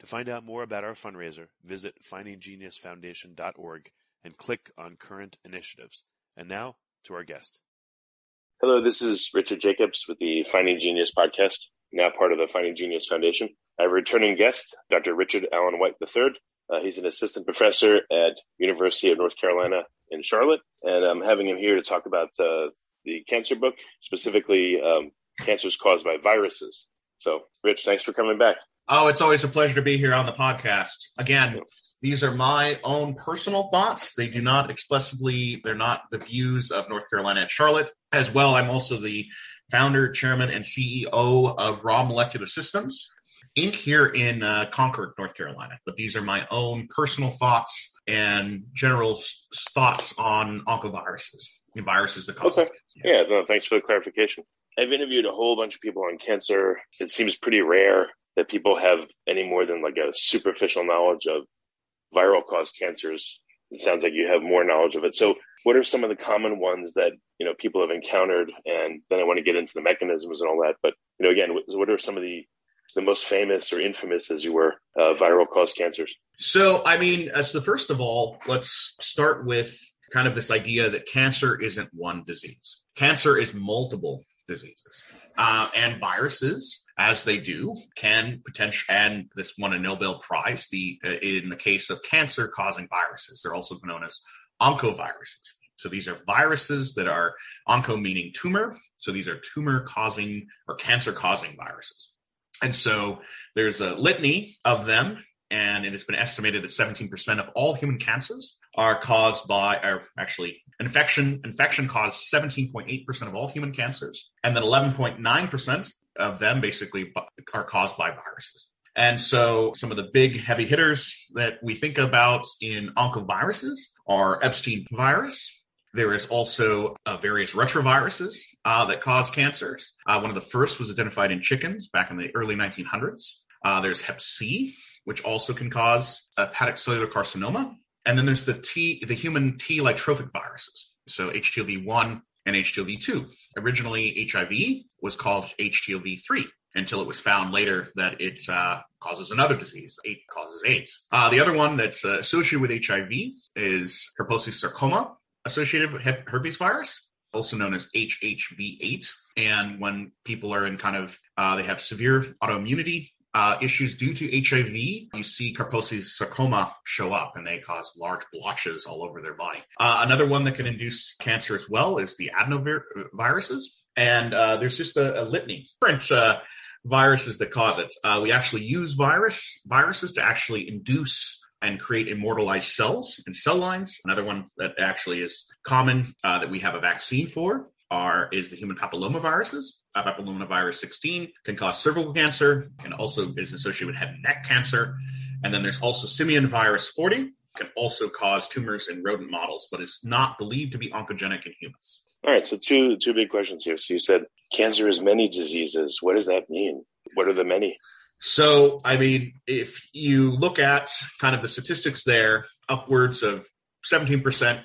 To find out more about our fundraiser, visit findinggeniusfoundation.org and click on current initiatives. And now to our guest. Hello, this is Richard Jacobs with the Finding Genius podcast, now part of the Finding Genius Foundation. I have a returning guest, Dr. Richard Allen White III. Uh, he's an assistant professor at University of North Carolina in Charlotte, and I'm having him here to talk about uh, the cancer book, specifically um, cancers caused by viruses. So, Rich, thanks for coming back. Oh, it's always a pleasure to be here on the podcast. Again, these are my own personal thoughts. They do not explicitly, they're not the views of North Carolina and Charlotte. As well, I'm also the founder, chairman, and CEO of Raw Molecular Systems, Inc. here in uh, Concord, North Carolina. But these are my own personal thoughts and general s- thoughts on oncoviruses, the viruses that cause Okay. cancer. Yeah, no, thanks for the clarification. I've interviewed a whole bunch of people on cancer. It seems pretty rare that people have any more than like a superficial knowledge of viral caused cancers. It sounds like you have more knowledge of it. So, what are some of the common ones that you know people have encountered? And then I want to get into the mechanisms and all that. But you know, again, what- are some of the the most famous or infamous, as you were, uh, viral caused cancers? So, I mean, as the first of all, let's start with kind of this idea that cancer isn't one disease. Cancer is multiple diseases, uh, and viruses, as they do, can potentially. And this won a Nobel Prize. The uh, in the case of cancer causing viruses, they're also known as oncoviruses. So these are viruses that are onco meaning tumor. So these are tumor causing or cancer causing viruses. And so there's a litany of them and it has been estimated that 17% of all human cancers are caused by, or actually, infection. Infection caused 17.8% of all human cancers, and then 11.9% of them basically are caused by viruses. And so, some of the big heavy hitters that we think about in oncoviruses are Epstein virus. There is also uh, various retroviruses uh, that cause cancers. Uh, one of the first was identified in chickens back in the early 1900s. Uh, there's Hep C, which also can cause hepatic cellular carcinoma. And then there's the T, the human T like trophic viruses. So HTLV1 and HTLV2. Originally, HIV was called HTLV3 until it was found later that it uh, causes another disease. It causes AIDS. Uh, the other one that's uh, associated with HIV is Kaposi sarcoma associated with hep- herpes virus, also known as HHV8. And when people are in kind of, uh, they have severe autoimmunity uh, issues due to HIV, you see Kaposi sarcoma show up and they cause large blotches all over their body. Uh, another one that can induce cancer as well is the adenoviruses. And uh, there's just a, a litany of different uh, viruses that cause it. Uh, we actually use virus viruses to actually induce and create immortalized cells and cell lines. Another one that actually is common uh, that we have a vaccine for are is the human papillomaviruses. Uh, papillomavirus 16 can cause cervical cancer, can also is associated with head and neck cancer, And then there's also simian virus 40, can also cause tumors in rodent models, but is not believed to be oncogenic in humans. All right, so two two big questions here. So you said cancer is many diseases. What does that mean? What are the many? So, I mean, if you look at kind of the statistics there, upwards of 17%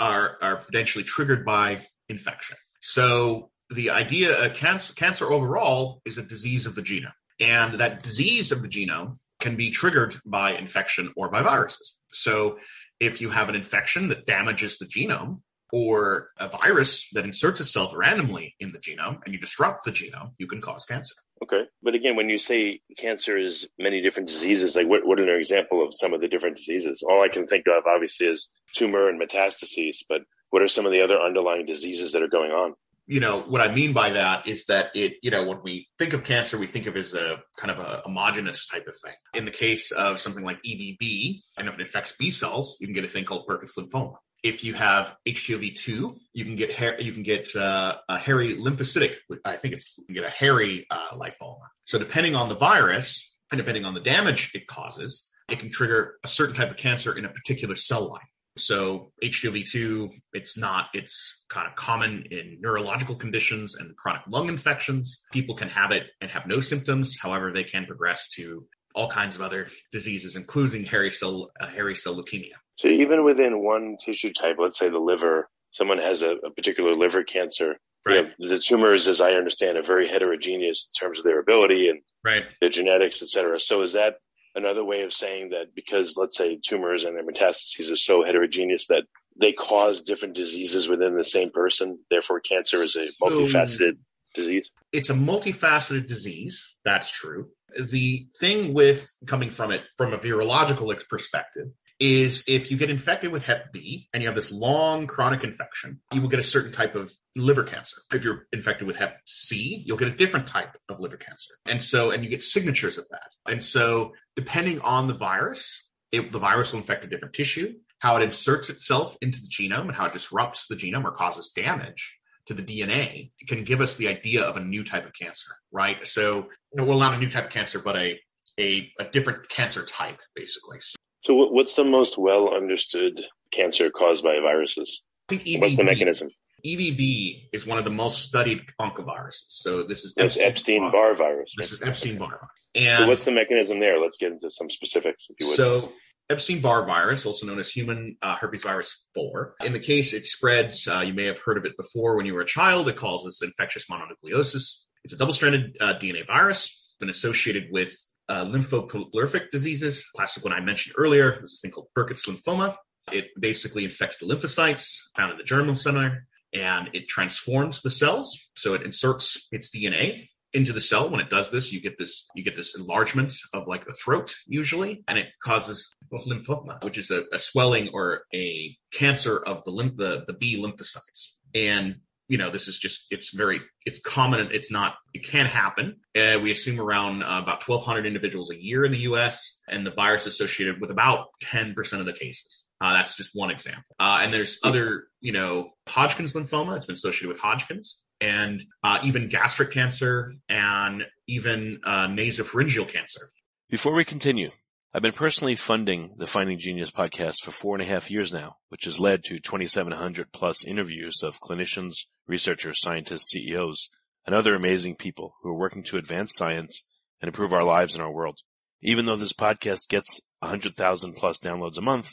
are, are potentially triggered by infection. So, the idea uh, of cancer, cancer overall is a disease of the genome. And that disease of the genome can be triggered by infection or by viruses. So, if you have an infection that damages the genome, or a virus that inserts itself randomly in the genome and you disrupt the genome, you can cause cancer. Okay. But again, when you say cancer is many different diseases, like what, what are an example of some of the different diseases? All I can think of obviously is tumor and metastases, but what are some of the other underlying diseases that are going on? You know, what I mean by that is that it, you know, when we think of cancer, we think of as a kind of a homogenous type of thing. In the case of something like EBV, and if it affects B cells, you can get a thing called Burkitt's lymphoma if you have HGOV2, you can get hair, you can get uh, a hairy lymphocytic. I think it's you get a hairy uh, lymphoma. So depending on the virus and depending on the damage it causes, it can trigger a certain type of cancer in a particular cell line. So HGOV2, it's not, it's kind of common in neurological conditions and chronic lung infections. People can have it and have no symptoms. However, they can progress to all kinds of other diseases, including hairy cell, uh, hairy cell leukemia. So even within one tissue type, let's say the liver, someone has a, a particular liver cancer. Right. You know, the tumors, as I understand, are very heterogeneous in terms of their ability and right. their genetics, et cetera. So is that another way of saying that because let's say tumors and their metastases are so heterogeneous that they cause different diseases within the same person, therefore cancer is a multifaceted disease? It's a multifaceted disease. That's true. The thing with coming from it from a virological perspective is if you get infected with hep B and you have this long chronic infection, you will get a certain type of liver cancer. If you're infected with hep C, you'll get a different type of liver cancer. And so, and you get signatures of that. And so, depending on the virus, it, the virus will infect a different tissue, how it inserts itself into the genome and how it disrupts the genome or causes damage to the DNA can give us the idea of a new type of cancer, right? So, well, not a new type of cancer, but a a, a different cancer type, basically. So, what's the most well understood cancer caused by viruses? I think EBV, what's the mechanism? EBV is one of the most studied oncoviruses. So this is Epstein Barr virus. This is Epstein Barr. And so what's the mechanism there? Let's get into some specifics, if you would. So Epstein Barr virus, also known as human uh, herpes virus 4. In the case it spreads, uh, you may have heard of it before when you were a child. It causes infectious mononucleosis. It's a double stranded uh, DNA virus, been associated with uh, lymphoprolific diseases. Classic one I mentioned earlier. This is a thing called Burkitt's lymphoma. It basically infects the lymphocytes found in the germinal center and it transforms the cells. So it inserts its DNA into the cell. When it does this, you get this you get this enlargement of like the throat usually, and it causes lymphoma, which is a, a swelling or a cancer of the lymph the, the B lymphocytes. And you know, this is just, it's very, it's common. It's not, it can happen. Uh, we assume around uh, about 1,200 individuals a year in the US, and the virus associated with about 10% of the cases. Uh, that's just one example. Uh, and there's other, you know, Hodgkin's lymphoma. It's been associated with Hodgkin's and uh, even gastric cancer and even uh, nasopharyngeal cancer. Before we continue, I've been personally funding the Finding Genius podcast for four and a half years now, which has led to 2,700 plus interviews of clinicians, researchers, scientists, CEOs, and other amazing people who are working to advance science and improve our lives and our world. Even though this podcast gets 100,000 plus downloads a month,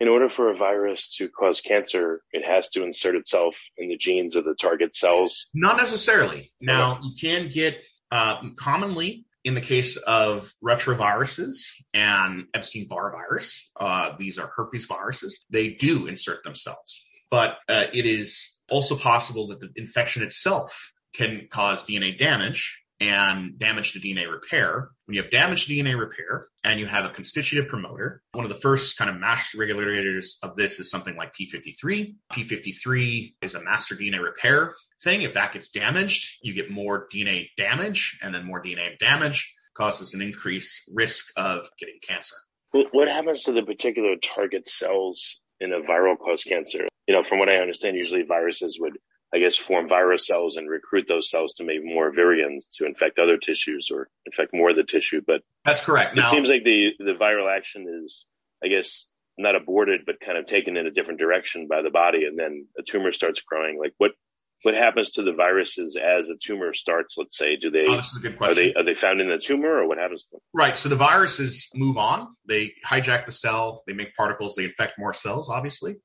in order for a virus to cause cancer, it has to insert itself in the genes of the target cells? Not necessarily. Now, you can get uh, commonly in the case of retroviruses and Epstein Barr virus, uh, these are herpes viruses, they do insert themselves. But uh, it is also possible that the infection itself can cause DNA damage and damage to DNA repair. When you have damage to DNA repair and you have a constitutive promoter, one of the first kind of master regulators of this is something like P53. P53 is a master DNA repair thing. If that gets damaged, you get more DNA damage, and then more DNA damage causes an increased risk of getting cancer. What happens to the particular target cells in a viral caused cancer? You know, from what I understand, usually viruses would, I guess, form virus cells and recruit those cells to make more virions to infect other tissues or infect more of the tissue. But that's correct. It now, seems like the, the viral action is, I guess, not aborted, but kind of taken in a different direction by the body, and then a tumor starts growing. Like, what what happens to the viruses as a tumor starts? Let's say, do they? Oh, this is a good question. Are they are they found in the tumor, or what happens to them? Right. So the viruses move on. They hijack the cell. They make particles. They infect more cells, obviously,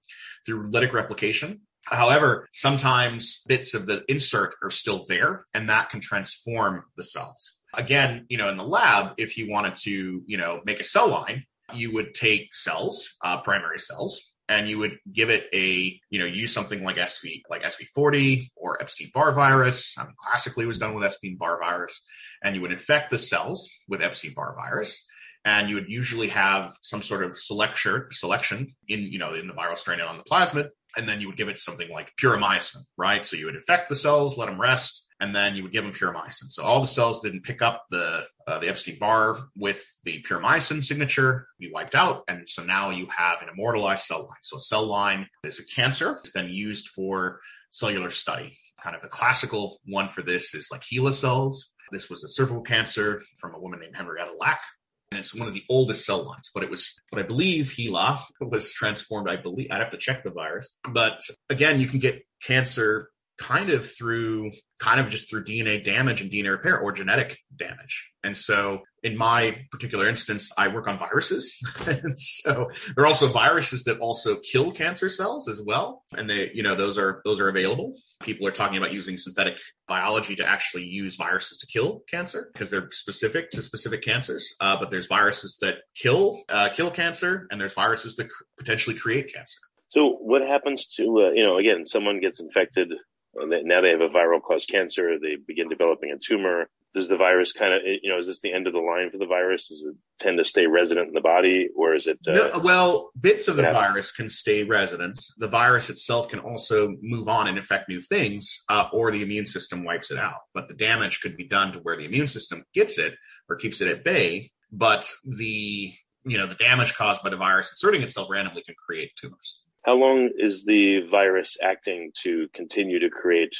through lytic replication. However, sometimes bits of the insert are still there, and that can transform the cells. Again, you know, in the lab, if you wanted to, you know, make a cell line, you would take cells, uh, primary cells, and you would give it a, you know, use something like SV, like SV40 or Epstein-Barr virus. I mean, classically, was done with Epstein-Barr virus, and you would infect the cells with Epstein-Barr virus, and you would usually have some sort of selection, selection in, you know, in the viral strain and on the plasmid, and then you would give it something like purimycin, right? So you would infect the cells, let them rest, and then you would give them purimycin. So all the cells didn't pick up the uh, the Epstein Barr with the purimycin signature, be wiped out, and so now you have an immortalized cell line. So a cell line is a cancer. It's then used for cellular study. Kind of the classical one for this is like HeLa cells. This was a cervical cancer from a woman named Henrietta Lack. And it's one of the oldest cell lines, but it was, but I believe HeLa was transformed. I believe I'd have to check the virus, but again, you can get cancer kind of through kind of just through DNA damage and DNA repair or genetic damage. And so in my particular instance, I work on viruses. and so there are also viruses that also kill cancer cells as well. And they, you know, those are, those are available. People are talking about using synthetic biology to actually use viruses to kill cancer because they're specific to specific cancers. Uh, but there's viruses that kill, uh, kill cancer and there's viruses that potentially create cancer. So what happens to, uh, you know, again, someone gets infected now they have a viral caused cancer. They begin developing a tumor. Does the virus kind of, you know, is this the end of the line for the virus? Does it tend to stay resident in the body or is it? Uh, no, well, bits of the virus can stay resident. The virus itself can also move on and infect new things, uh, or the immune system wipes it out. But the damage could be done to where the immune system gets it or keeps it at bay. But the, you know, the damage caused by the virus inserting itself randomly can create tumors. How long is the virus acting to continue to create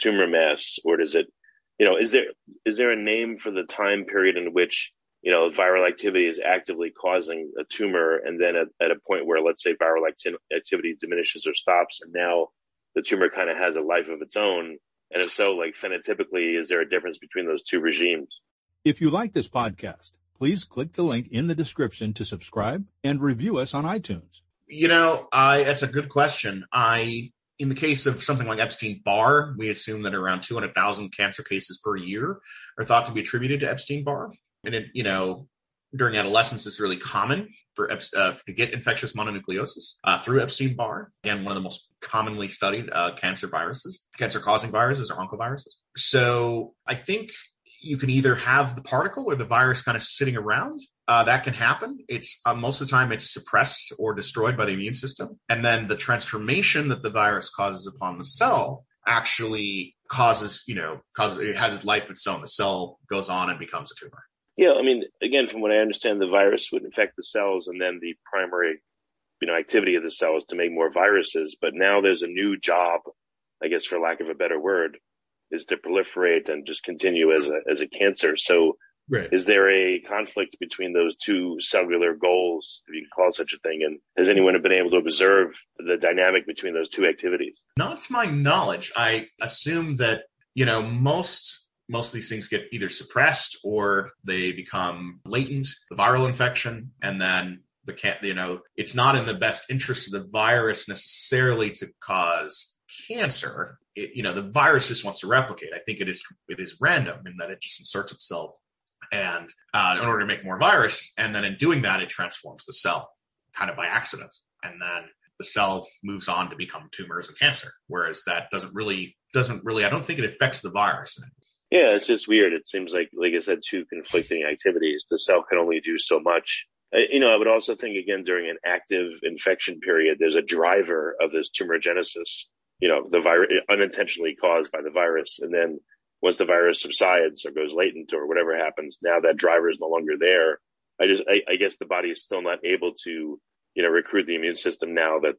tumor mass, or does it, you know, is there is there a name for the time period in which you know viral activity is actively causing a tumor, and then at, at a point where let's say viral acti- activity diminishes or stops, and now the tumor kind of has a life of its own, and if so, like phenotypically, is there a difference between those two regimes? If you like this podcast, please click the link in the description to subscribe and review us on iTunes. You know, I that's a good question. I in the case of something like Epstein Barr, we assume that around 200,000 cancer cases per year are thought to be attributed to Epstein Barr. And it, you know, during adolescence, it's really common for uh, to get infectious mononucleosis uh, through Epstein Barr. Again, one of the most commonly studied uh, cancer viruses, cancer causing viruses or oncoviruses. So I think you can either have the particle or the virus kind of sitting around uh, that can happen. It's uh, most of the time it's suppressed or destroyed by the immune system, and then the transformation that the virus causes upon the cell actually causes, you know, causes it has life its own. The cell goes on and becomes a tumor. Yeah, I mean, again, from what I understand, the virus would infect the cells, and then the primary, you know, activity of the cell is to make more viruses. But now there's a new job, I guess, for lack of a better word, is to proliferate and just continue as a as a cancer. So Right. Is there a conflict between those two cellular goals, if you can call it such a thing? And has anyone been able to observe the dynamic between those two activities? Not to my knowledge. I assume that, you know, most most of these things get either suppressed or they become latent, the viral infection, and then the cat, you know, it's not in the best interest of the virus necessarily to cause cancer. It, you know, the virus just wants to replicate. I think it is it is random in that it just inserts itself and uh, in order to make more virus. And then in doing that, it transforms the cell kind of by accident. And then the cell moves on to become tumors and cancer. Whereas that doesn't really, doesn't really, I don't think it affects the virus. Yeah, it's just weird. It seems like, like I said, two conflicting activities. The cell can only do so much. You know, I would also think again during an active infection period, there's a driver of this tumorigenesis. You know, the virus unintentionally caused by the virus, and then once the virus subsides or goes latent or whatever happens, now that driver is no longer there. I just, I, I guess the body is still not able to, you know, recruit the immune system now that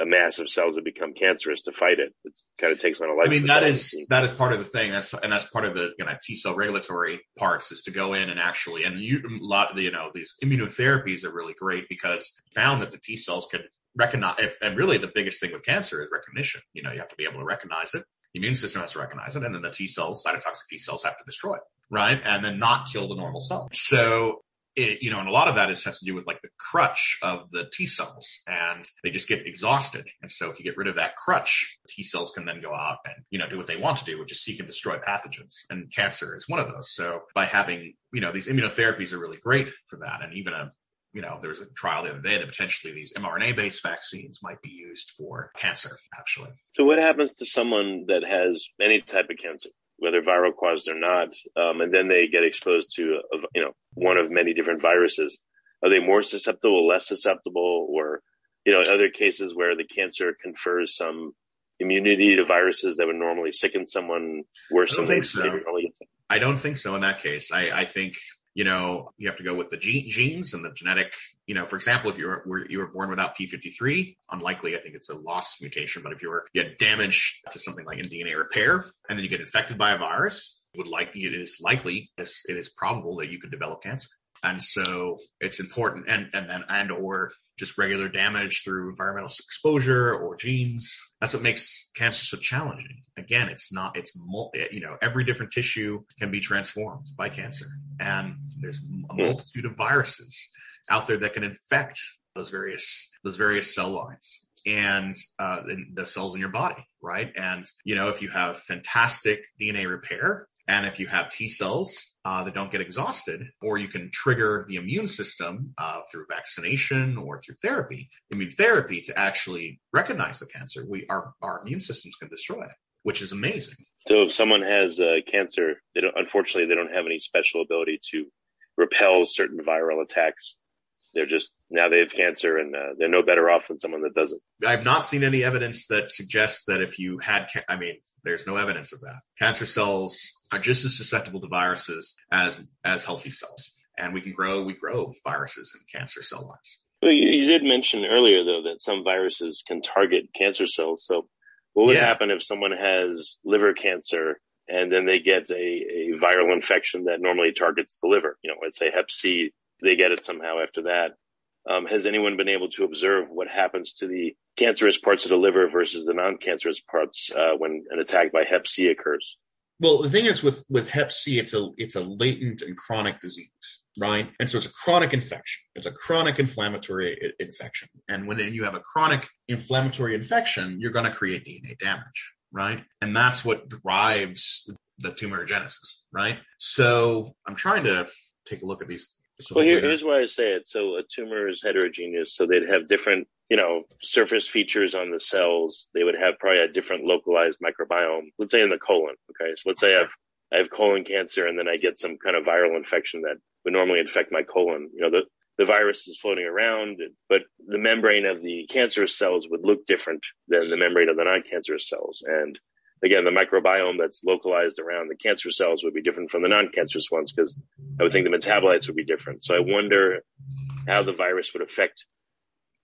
a mass of cells that become cancerous to fight it. It kind of takes on a life. I mean, that is that is part of the thing. That's and that's part of the you know, T cell regulatory parts is to go in and actually and you a lot of the you know these immunotherapies are really great because found that the T cells could recognize and really the biggest thing with cancer is recognition. You know, you have to be able to recognize it. Immune system has to recognize it, and then the T cells, cytotoxic T cells, have to destroy it right? And then not kill the normal cell. So it, you know, and a lot of that is has to do with like the crutch of the T cells and they just get exhausted. And so if you get rid of that crutch, T cells can then go out and, you know, do what they want to do, which is seek and destroy pathogens. And cancer is one of those. So by having, you know, these immunotherapies are really great for that. And even a, you know, there was a trial the other day that potentially these mRNA based vaccines might be used for cancer, actually. So what happens to someone that has any type of cancer? whether viral caused or not, um, and then they get exposed to you know one of many different viruses. Are they more susceptible, less susceptible, or you know other cases where the cancer confers some immunity to viruses that would normally sicken someone worse I don't think so. I don't think so in that case. I, I think you know, you have to go with the gene, genes and the genetic, you know, for example, if you were, you were born without P53, unlikely, I think it's a lost mutation, but if you were, you had damage to something like in DNA repair and then you get infected by a virus, would like, it is likely, it is probable that you could develop cancer. And so it's important and, and then, and or just regular damage through environmental exposure or genes. That's what makes cancer so challenging. Again, it's not, it's, you know, every different tissue can be transformed by cancer. And there's a multitude of viruses out there that can infect those various, those various cell lines and uh, the cells in your body, right? And, you know, if you have fantastic DNA repair, and if you have T cells uh, that don't get exhausted, or you can trigger the immune system uh, through vaccination or through therapy, immune therapy to actually recognize the cancer, we our our immune systems can destroy it, which is amazing. So if someone has uh, cancer, they don't unfortunately they don't have any special ability to repel certain viral attacks. They're just now they have cancer and uh, they're no better off than someone that doesn't. I've not seen any evidence that suggests that if you had, ca- I mean, there's no evidence of that. Cancer cells are just as susceptible to viruses as as healthy cells, and we can grow we grow viruses in cancer cell lines. Well, you, you did mention earlier though that some viruses can target cancer cells. So, what would yeah. happen if someone has liver cancer and then they get a, a viral infection that normally targets the liver? You know, let's say Hep C, they get it somehow after that. Um, has anyone been able to observe what happens to the cancerous parts of the liver versus the non-cancerous parts uh, when an attack by Hep C occurs? Well, the thing is with with Hep C, it's a it's a latent and chronic disease, right? And so it's a chronic infection. It's a chronic inflammatory I- infection, and when you have a chronic inflammatory infection, you're going to create DNA damage, right? And that's what drives the tumorigenesis, right? So I'm trying to take a look at these well, here, here's why I say it. So a tumor is heterogeneous, so they'd have different, you know, surface features on the cells. They would have probably a different localized microbiome. Let's say in the colon. Okay, so let's say I have I have colon cancer, and then I get some kind of viral infection that would normally infect my colon. You know, the the virus is floating around, but the membrane of the cancerous cells would look different than the membrane of the non-cancerous cells, and again, the microbiome that's localized around the cancer cells would be different from the non-cancerous ones because I would think the metabolites would be different. So I wonder how the virus would affect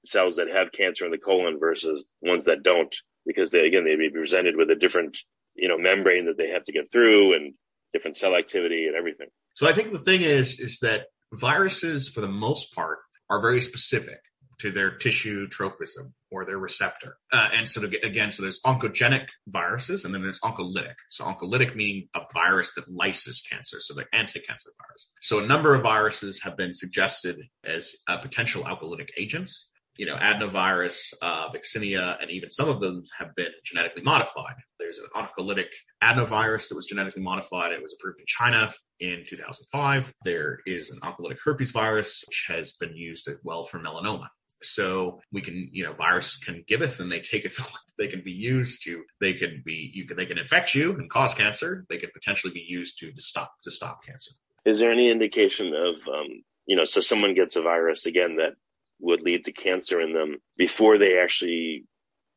cells that have cancer in the colon versus ones that don't, because they, again, they'd be presented with a different, you know, membrane that they have to get through and different cell activity and everything. So I think the thing is, is that viruses, for the most part, are very specific to their tissue tropism or their receptor. Uh, and so to, again, so there's oncogenic viruses and then there's oncolytic. So oncolytic meaning a virus that lyses cancer. So they're anti-cancer virus. So a number of viruses have been suggested as uh, potential oncolytic agents. You know, adenovirus, uh, vaccinia, and even some of them have been genetically modified. There's an oncolytic adenovirus that was genetically modified. It was approved in China in 2005. There is an oncolytic herpes virus, which has been used well for melanoma So we can, you know, virus can give giveth and they take it. They can be used to. They can be. You can. They can infect you and cause cancer. They could potentially be used to, to stop to stop cancer. Is there any indication of, um, you know, so someone gets a virus again that would lead to cancer in them before they actually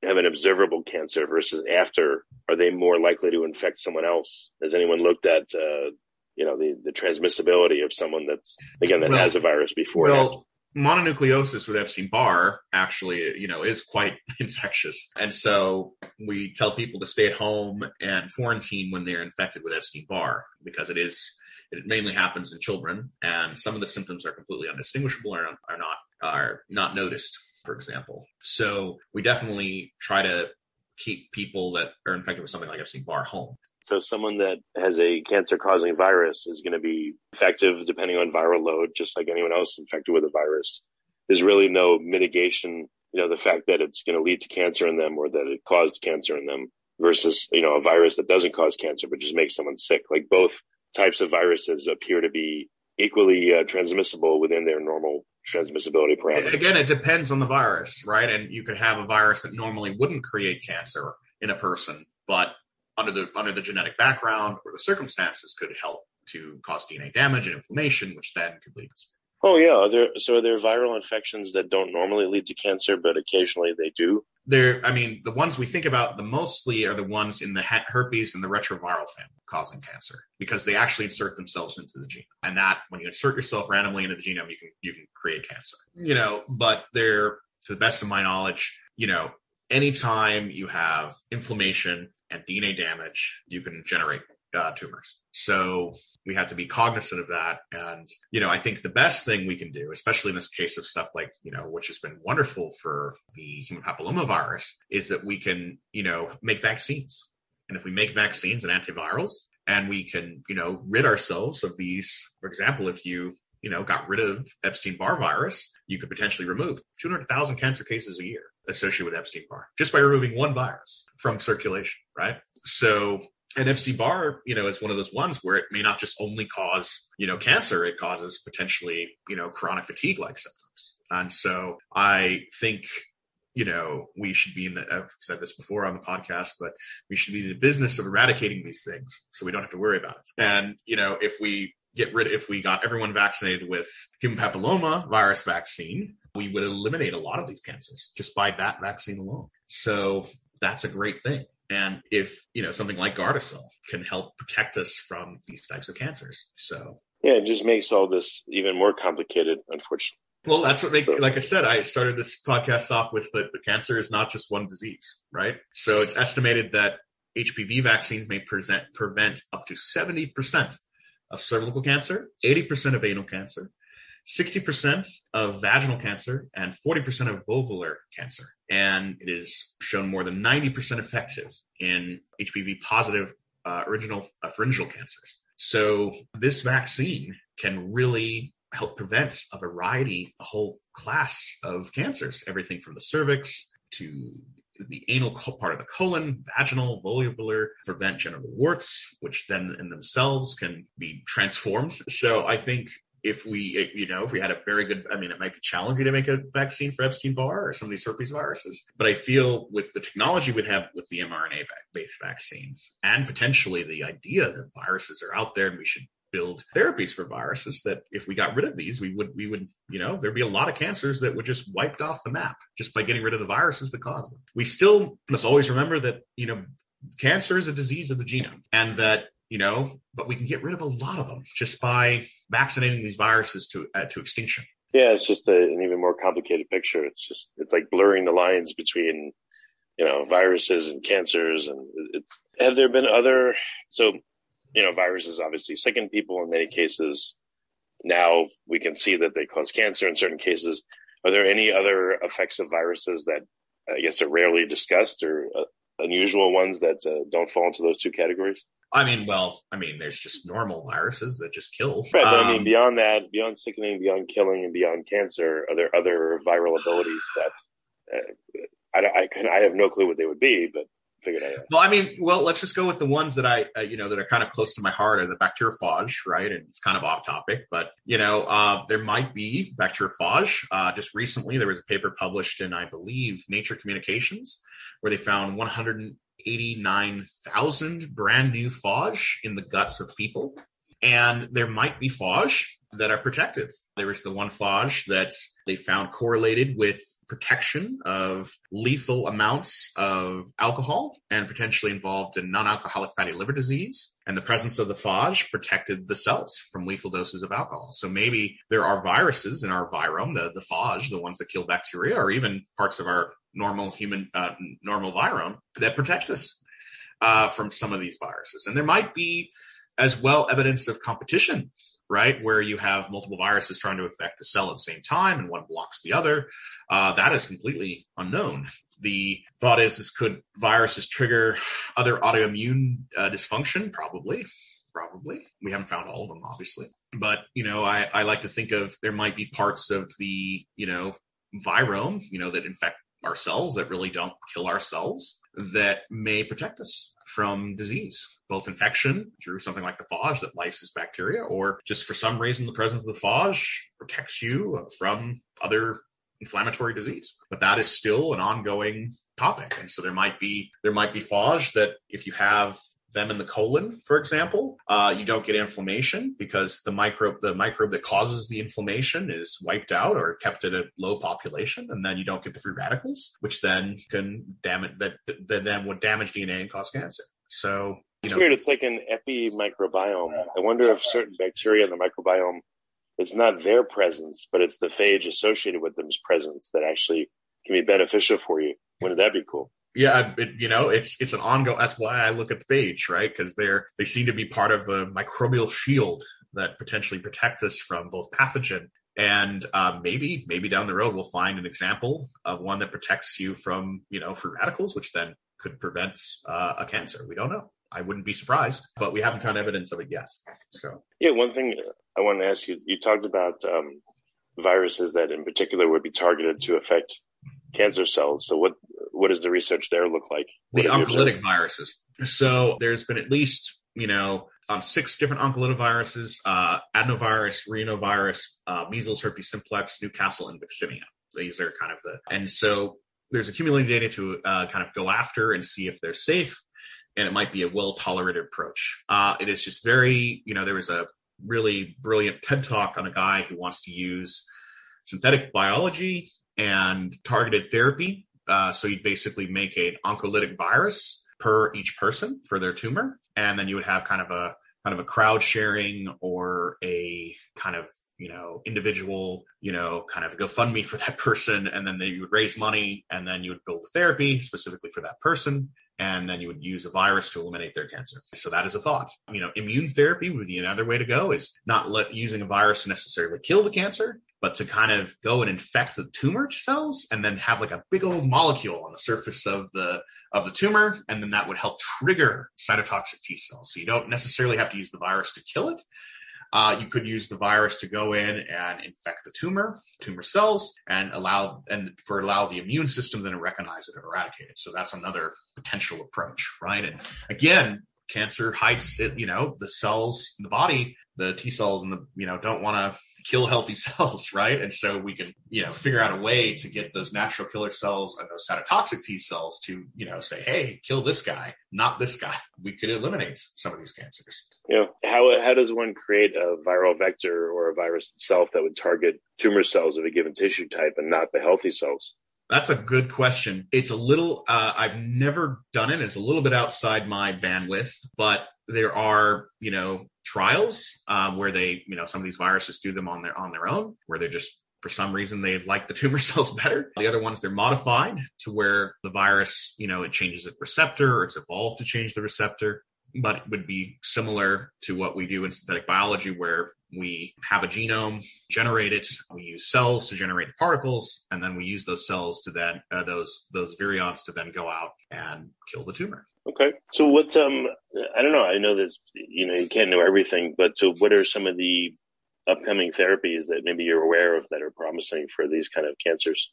have an observable cancer versus after? Are they more likely to infect someone else? Has anyone looked at, uh, you know, the, the transmissibility of someone that's again that Well- has a virus before? Well, mononucleosis with Epstein Barr actually, you know, is quite infectious. And so we tell people to stay at home and quarantine when they're infected with Epstein Barr because it is, it mainly happens in children and some of the symptoms are completely undistinguishable or are not, are not noticed, for example. So we definitely try to keep people that are infected with something like Epstein Barr home. So someone that has a cancer causing virus is going to be effective depending on viral load, just like anyone else infected with a virus. There's really no mitigation, you know, the fact that it's going to lead to cancer in them or that it caused cancer in them versus, you know, a virus that doesn't cause cancer, but just makes someone sick. Like both types of viruses appear to be equally uh, transmissible within their normal transmissibility parameters. Again, it depends on the virus, right? And you could have a virus that normally wouldn't create cancer in a person, but under the under the genetic background or the circumstances could help to cause DNA damage and inflammation, which then could lead. to Oh yeah. There, so are there viral infections that don't normally lead to cancer, but occasionally they do? There, I mean, the ones we think about the mostly are the ones in the herpes and the retroviral family causing cancer because they actually insert themselves into the genome, and that when you insert yourself randomly into the genome, you can you can create cancer. You know, but they're to the best of my knowledge, you know, anytime you have inflammation and DNA damage, you can generate uh, tumors. So we have to be cognizant of that. And, you know, I think the best thing we can do, especially in this case of stuff like, you know, which has been wonderful for the human papillomavirus, is that we can, you know, make vaccines. And if we make vaccines and antivirals, and we can, you know, rid ourselves of these, for example, if you, you know, got rid of Epstein Barr virus, you could potentially remove 200,000 cancer cases a year associated with Epstein Barr just by removing one virus from circulation, right? So, and Epstein Barr, you know, is one of those ones where it may not just only cause, you know, cancer, it causes potentially, you know, chronic fatigue like symptoms. And so I think, you know, we should be in the, I've said this before on the podcast, but we should be in the business of eradicating these things so we don't have to worry about it. And, you know, if we get rid, if we got everyone vaccinated with human papilloma virus vaccine, we would eliminate a lot of these cancers just by that vaccine alone. So that's a great thing. And if, you know, something like Gardasil can help protect us from these types of cancers. So, Yeah, it just makes all this even more complicated, unfortunately. well, that's what make, So- like I said, I started this podcast off with that the cancer is not just one disease, right? So it's estimated that HPV vaccines may present, prevent up to 70% of cervical cancer, 80% of anal cancer, 60% of vaginal cancer, and 40% of vulvar cancer. And it is shown more than 90% effective in HPV positive uh, original uh, pharyngeal cancers. So this vaccine can really help prevent a variety, a whole class of cancers, everything from the cervix to the anal part of the colon, vaginal, vulvar, prevent genital warts, which then in themselves can be transformed. So I think if we, you know, if we had a very good, I mean, it might be challenging to make a vaccine for Epstein Barr or some of these herpes viruses, but I feel with the technology we have with the mRNA based vaccines and potentially the idea that viruses are out there and we should build therapies for viruses that if we got rid of these we would we would you know there'd be a lot of cancers that would just wiped off the map just by getting rid of the viruses that cause them. We still must always remember that you know cancer is a disease of the genome and that you know but we can get rid of a lot of them just by vaccinating these viruses to uh, to extinction Yeah, it's just a, an even more complicated picture. It's just it's like blurring the lines between you know viruses and cancers, and it's have there been other so you know viruses obviously sicken people in many cases. Now we can see that they cause cancer in certain cases. Are there any other effects of viruses that I guess are rarely discussed or uh, unusual ones that uh, don't fall into those two categories? I mean well i mean there's just normal viruses that just kill Right, but I Um, mean, beyond that, beyond sickening, beyond killing, and beyond cancer, are there other viral abilities that uh, I, I can I have no clue what they would be, but figured out. Well, I mean, well, let's just go with the ones that I, uh, you know, that are kind of close to my heart are the bacteriophage, right? And it's kind of off topic, but you know, uh, there might be bacteriophage. Uh, just recently, there was a paper published in, I believe, Nature Communications, where they found 189,000 brand new phage in the guts of people, and there might be phage that are protective. There is the one phage that they found correlated with protection of lethal amounts of alcohol and potentially involved in non-alcoholic fatty liver disease. And the presence of the phage protected the cells from lethal doses of alcohol. So maybe there are viruses in our virome, the, the phage, the ones that kill bacteria, or even parts of our normal human, uh, normal virome that protect us uh, from some of these viruses. And there might be as well evidence of competition right? Where you have multiple viruses trying to affect the cell at the same time and one blocks the other. Uh, that is completely unknown. The thought is, is could viruses trigger other autoimmune uh, dysfunction? Probably, probably. We haven't found all of them, obviously. But, you know, I, I like to think of there might be parts of the, you know, virome, you know, that infect our cells that really don't kill our cells that may protect us from disease, both infection through something like the phage that lyses bacteria, or just for some reason the presence of the phage protects you from other inflammatory disease. But that is still an ongoing topic. And so there might be there might be phage that if you have them in the colon, for example, uh, you don't get inflammation because the microbe, the microbe that causes the inflammation is wiped out or kept at a low population, and then you don't get the free radicals, which then can damage that, that then would damage DNA and cause cancer. So it's know, weird. It's like an epi microbiome. I wonder if certain bacteria in the microbiome, it's not their presence, but it's the phage associated with them's presence that actually can be beneficial for you. Wouldn't that be cool? Yeah, it, you know, it's it's an ongoing. That's why I look at the phage, right? Because they're they seem to be part of a microbial shield that potentially protect us from both pathogen and uh, maybe maybe down the road we'll find an example of one that protects you from you know free radicals, which then could prevent uh, a cancer. We don't know. I wouldn't be surprised, but we haven't found evidence of it yet. So yeah, one thing I want to ask you: you talked about um, viruses that in particular would be targeted to affect cancer cells. So what what does the research there look like? The oncolytic viruses. So there's been at least, you know, on six different oncolytic viruses, uh, adenovirus, rhinovirus, uh, measles, herpes simplex, Newcastle, and vaccinia. These are kind of the, and so there's accumulating data to uh, kind of go after and see if they're safe. And it might be a well tolerated approach. Uh, it is just very, you know, there was a really brilliant TED talk on a guy who wants to use synthetic biology and targeted therapy. Uh, so you'd basically make an oncolytic virus per each person for their tumor, and then you would have kind of a kind of a crowd sharing or a kind of you know individual you know kind of GoFundMe for that person, and then they would raise money, and then you would build therapy specifically for that person, and then you would use a virus to eliminate their cancer. So that is a thought. You know, immune therapy would be another way to go is not let using a virus necessarily kill the cancer, but to kind of go and infect the tumor cells and then have like a big old molecule on the surface of the of the tumor and then that would help trigger cytotoxic T cells. So you don't necessarily have to use the virus to kill it. Uh, you could use the virus to go in and infect the tumor, tumor cells, and allow and for allow the immune system then to recognize it and eradicate it. So that's another potential approach, right? And again, cancer hides it, you know, the cells in the body, the T cells and the, you know, don't want to kill healthy cells, right? And so we can, you know, figure out a way to get those natural killer cells and those cytotoxic T cells to, you know, say, hey, kill this guy, not this guy. We could eliminate some of these cancers. Yeah. How, how does one create a viral vector or a virus itself that would target tumor cells of a given tissue type and not the healthy cells? That's a good question. It's a little, uh, I've never done it. It's a little bit outside my bandwidth, but there are, you know, trials um, where they, you know, some of these viruses do them on their on their own, where they're just for some reason they like the tumor cells better. The other ones they're modified to where the virus, you know, it changes its receptor or it's evolved to change the receptor, but it would be similar to what we do in synthetic biology, where we have a genome, generate it, we use cells to generate the particles, and then we use those cells to then uh, those those virions to then go out and kill the tumor. Okay. So what um I don't know, I know this you know, you can't know everything, but so what are some of the upcoming therapies that maybe you're aware of that are promising for these kind of cancers?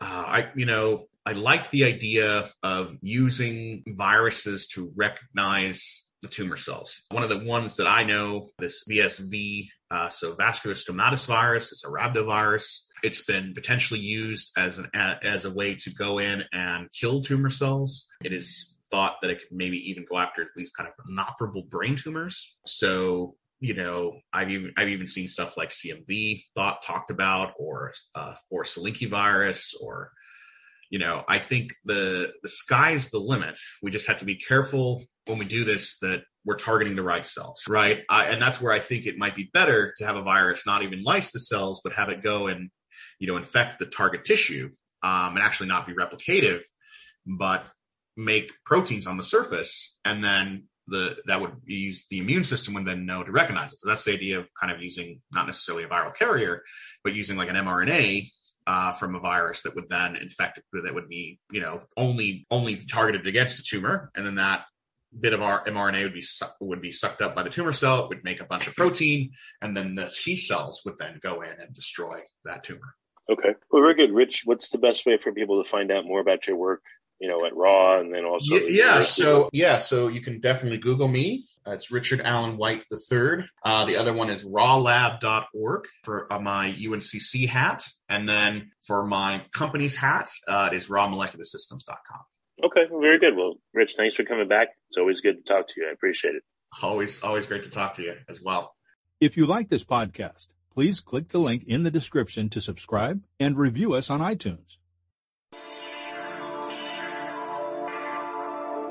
Uh, I you know, I like the idea of using viruses to recognize the tumor cells. One of the ones that I know, this VSV, uh, so vascular stomatis virus, it's a rhabdovirus. It's been potentially used as an as a way to go in and kill tumor cells. It is thought that it could maybe even go after these kind of inoperable brain tumors. So you know, I've even I've even seen stuff like CMV thought talked about, or uh, for Salinki virus, or you know, I think the the sky's the limit. We just have to be careful when we do this that we're targeting the right cells, right? I, and that's where I think it might be better to have a virus not even lyse the cells, but have it go and you know infect the target tissue um, and actually not be replicative, but make proteins on the surface, and then the that would use the immune system would then know to recognize it. So that's the idea of kind of using not necessarily a viral carrier, but using like an mRNA uh, from a virus that would then infect that would be you know only only targeted against a tumor, and then that bit of our mRNA would be would be sucked up by the tumor cell. It would make a bunch of protein, and then the T cells would then go in and destroy that tumor. Okay, well, very good, Rich. What's the best way for people to find out more about your work? You know, at Raw, and then also yeah. yeah so yeah, so you can definitely Google me. Uh, it's Richard Allen White the third. Uh, the other one is rawlab.org for uh, my UNCC hat. And then for my company's hat, uh, it is rawmolecularsystems.com. Okay, very good. Well, Rich, thanks for coming back. It's always good to talk to you. I appreciate it. Always, always great to talk to you as well. If you like this podcast, please click the link in the description to subscribe and review us on iTunes.